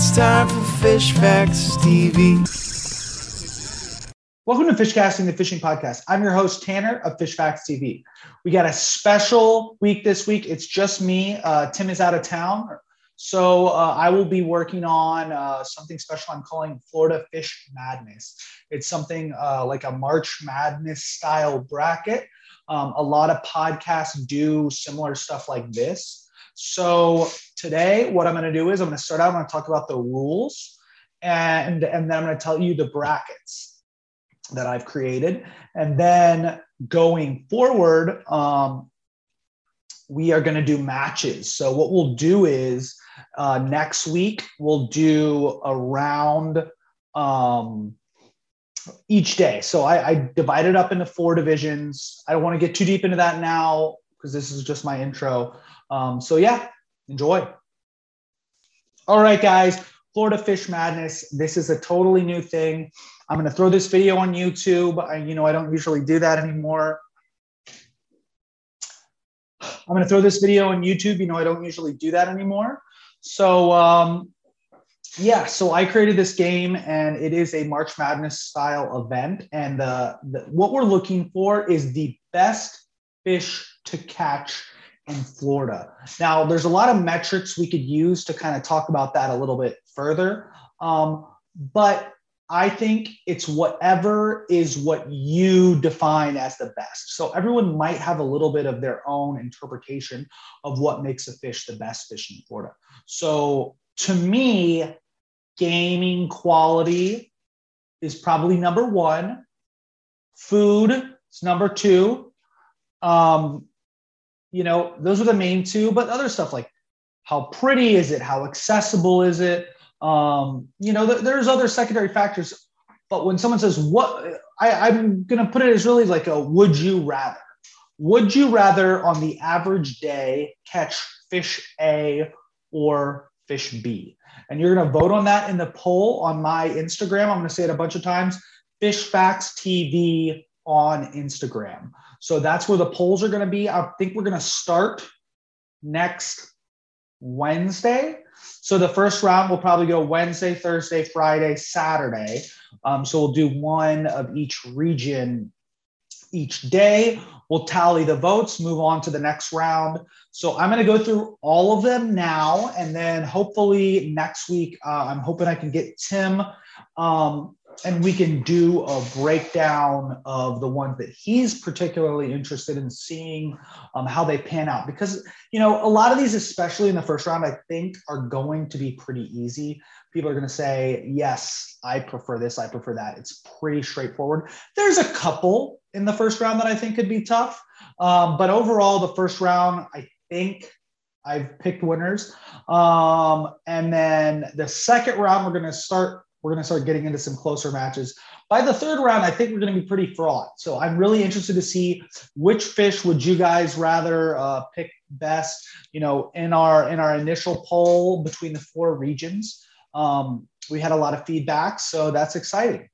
It's time for Fish Facts TV. Welcome to Fishcasting, the fishing podcast. I'm your host, Tanner of Fish Facts TV. We got a special week this week. It's just me. Uh, Tim is out of town. So uh, I will be working on uh, something special I'm calling Florida Fish Madness. It's something uh, like a March Madness style bracket. Um, a lot of podcasts do similar stuff like this. So today, what I'm going to do is I'm going to start out. I'm going to talk about the rules, and and then I'm going to tell you the brackets that I've created, and then going forward, um, we are going to do matches. So what we'll do is uh, next week we'll do a round um, each day. So I, I divided up into four divisions. I don't want to get too deep into that now because this is just my intro. Um, so yeah, enjoy. All right, guys. Florida Fish Madness. This is a totally new thing. I'm going to throw this video on YouTube. I, you know, I don't usually do that anymore. I'm going to throw this video on YouTube. You know, I don't usually do that anymore. So, um, yeah, so I created this game and it is a March Madness style event. And uh, the, what we're looking for is the best fish to catch in Florida. Now, there's a lot of metrics we could use to kind of talk about that a little bit further. Um, but I think it's whatever is what you define as the best. So everyone might have a little bit of their own interpretation of what makes a fish the best fish in Florida. So to me, gaming quality is probably number one. Food is number two. Um, you know, those are the main two, but other stuff like how pretty is it? How accessible is it? Um, you know, th- there's other secondary factors. But when someone says, what, I, I'm going to put it as really like a would you rather. Would you rather on the average day catch fish A or fish B? And you're going to vote on that in the poll on my Instagram. I'm going to say it a bunch of times Fish Facts TV on Instagram. So that's where the polls are going to be. I think we're going to start next Wednesday. So the first round will probably go Wednesday, Thursday, Friday, Saturday. Um, so we'll do one of each region each day. We'll tally the votes, move on to the next round. So I'm going to go through all of them now, and then hopefully next week, uh, I'm hoping I can get Tim um, and we can do a breakdown of the ones that he's particularly interested in seeing um, how they pan out. Because you know a lot of these especially in the first round i think are going to be pretty easy. People are going to say yes i prefer this i prefer that. It's pretty straightforward. There's a couple in the first round that i think could be tough. Um, but overall the first round i think I've picked winners. Um, and then the second round, we're going to start we're going to start getting into some closer matches. By the third round, I think we're going to be pretty fraught. So I'm really interested to see which fish would you guys rather uh, pick best. You know, in our in our initial poll between the four regions, um, we had a lot of feedback, so that's exciting.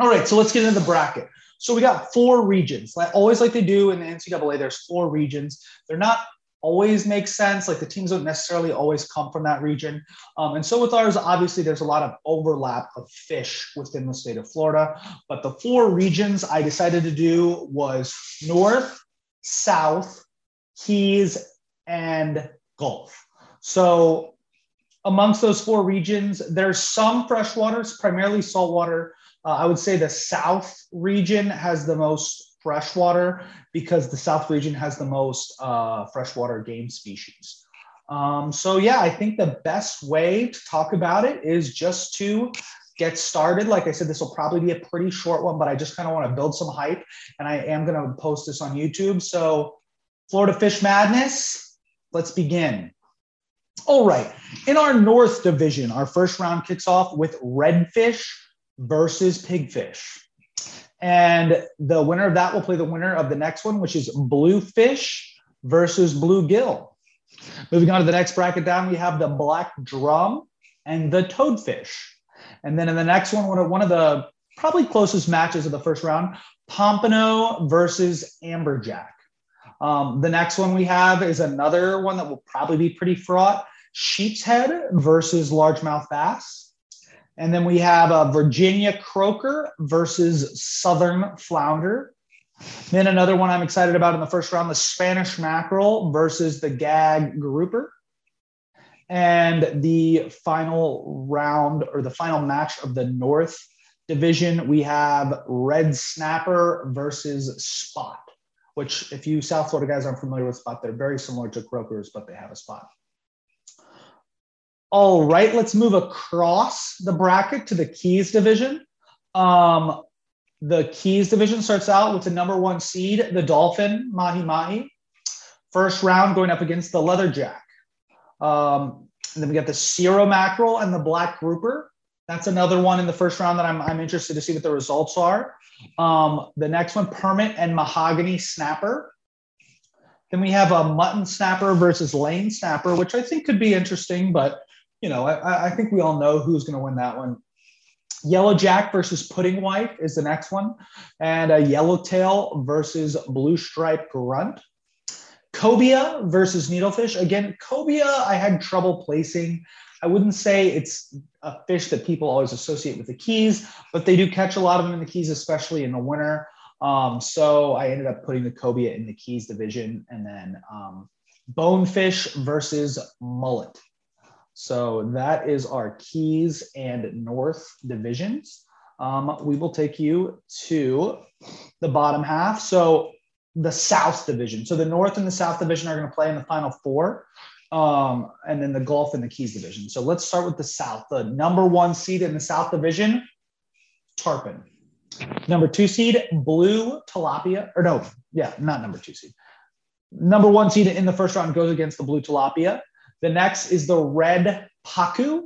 All right, so let's get into the bracket. So we got four regions. Always, like they do in the NCAA, there's four regions. They're not always makes sense. Like the teams don't necessarily always come from that region. Um, and so with ours, obviously, there's a lot of overlap of fish within the state of Florida. But the four regions I decided to do was North, South, Keys, and Gulf. So amongst those four regions, there's some freshwaters, primarily saltwater. Uh, I would say the South region has the most freshwater because the South region has the most uh, freshwater game species. Um, so yeah, I think the best way to talk about it is just to get started. Like I said, this will probably be a pretty short one, but I just kind of want to build some hype and I am going to post this on YouTube. So Florida Fish Madness, let's begin. All right. In our North Division, our first round kicks off with redfish versus pigfish. And the winner of that will play the winner of the next one, which is Bluefish versus Bluegill. Moving on to the next bracket down, we have the Black Drum and the Toadfish. And then in the next one, one of, one of the probably closest matches of the first round, Pompano versus Amberjack. Um, the next one we have is another one that will probably be pretty fraught. sheep's head versus largemouth bass. And then we have a Virginia croaker versus southern flounder. Then another one I'm excited about in the first round, the Spanish mackerel versus the gag grouper. And the final round or the final match of the North Division, we have red snapper versus spot, which, if you South Florida guys aren't familiar with spot, they're very similar to croakers, but they have a spot. All right, let's move across the bracket to the Keys division. Um, the Keys division starts out with the number one seed, the Dolphin Mahi Mahi. First round going up against the Leatherjack. Um, and then we got the Cero Mackerel and the Black Grouper. That's another one in the first round that I'm, I'm interested to see what the results are. Um, the next one, Permit and Mahogany Snapper. Then we have a Mutton Snapper versus Lane Snapper, which I think could be interesting, but you know, I, I think we all know who's going to win that one. Yellow Jack versus Pudding Wife is the next one, and a Yellowtail versus Blue Stripe Grunt. Cobia versus Needlefish. Again, cobia, I had trouble placing. I wouldn't say it's a fish that people always associate with the Keys, but they do catch a lot of them in the Keys, especially in the winter. Um, so I ended up putting the cobia in the Keys division, and then um, bonefish versus mullet. So that is our Keys and North divisions. Um, we will take you to the bottom half. So the South division. So the North and the South division are going to play in the final four. Um, and then the Gulf and the Keys division. So let's start with the South. The number one seed in the South division, Tarpon. Number two seed, Blue Tilapia. Or no, yeah, not number two seed. Number one seed in the first round goes against the Blue Tilapia. The next is the red pacu,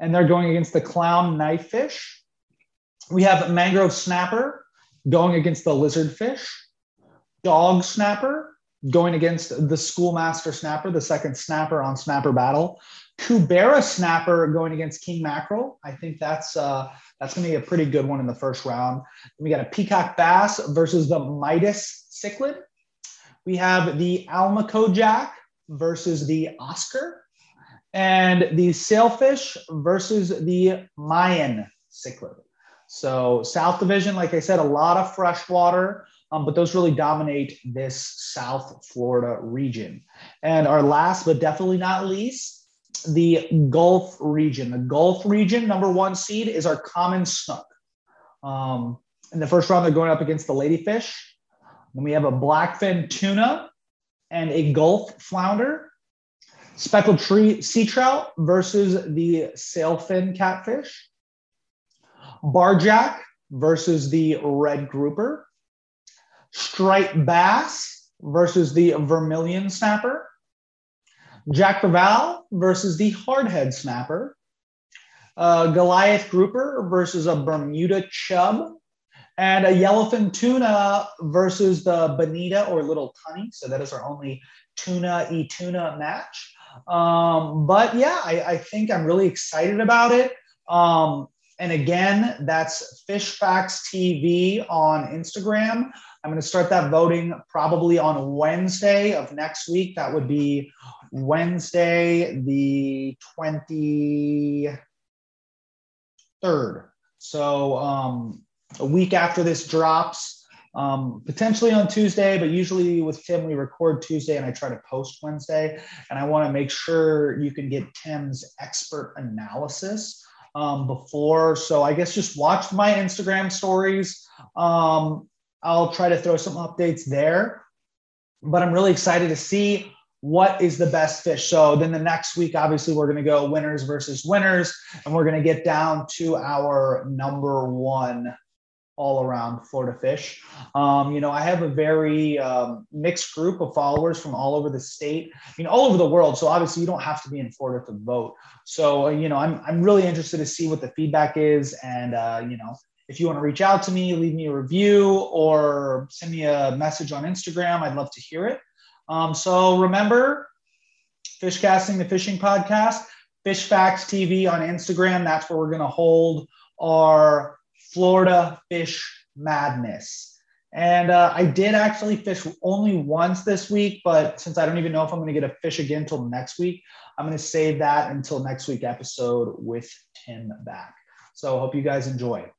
and they're going against the clown knifefish. We have mangrove snapper going against the lizardfish. Dog snapper going against the schoolmaster snapper, the second snapper on snapper battle. Cubera snapper going against king mackerel. I think that's uh, that's going to be a pretty good one in the first round. we got a peacock bass versus the Midas cichlid. We have the Almaco jack versus the Oscar, and the sailfish versus the Mayan cichlid. So South Division, like I said, a lot of freshwater, um, but those really dominate this South Florida region. And our last, but definitely not least, the Gulf region. The Gulf region, number one seed, is our common snook. Um, in the first round, they're going up against the ladyfish. Then we have a blackfin tuna and a Gulf flounder, speckled tree sea trout versus the sailfin catfish, barjack versus the red grouper, striped bass versus the vermilion snapper, Jack Crevalle versus the hardhead snapper, uh, Goliath grouper versus a Bermuda chub, and a yellowfin tuna versus the bonita or little tunny. So that is our only tuna e tuna match. Um, but yeah, I, I, think I'm really excited about it. Um, and again, that's Fish Facts TV on Instagram. I'm going to start that voting probably on Wednesday of next week. That would be Wednesday, the 23rd. So, um, a week after this drops, um, potentially on Tuesday, but usually with Tim, we record Tuesday and I try to post Wednesday. And I want to make sure you can get Tim's expert analysis um, before. So I guess just watch my Instagram stories. Um, I'll try to throw some updates there. But I'm really excited to see what is the best fish. So then the next week, obviously, we're going to go winners versus winners, and we're going to get down to our number one all around Florida fish. Um, you know, I have a very um, mixed group of followers from all over the state, I mean, all over the world. So obviously, you don't have to be in Florida to vote. So, you know, I'm, I'm really interested to see what the feedback is. And, uh, you know, if you want to reach out to me, leave me a review or send me a message on Instagram, I'd love to hear it. Um, so remember, Fish Casting the Fishing Podcast, Fish Facts TV on Instagram. That's where we're going to hold our Florida Fish Madness. And uh, I did actually fish only once this week, but since I don't even know if I'm going to get a fish again until next week, I'm going to save that until next week episode with Tim back. So hope you guys enjoy.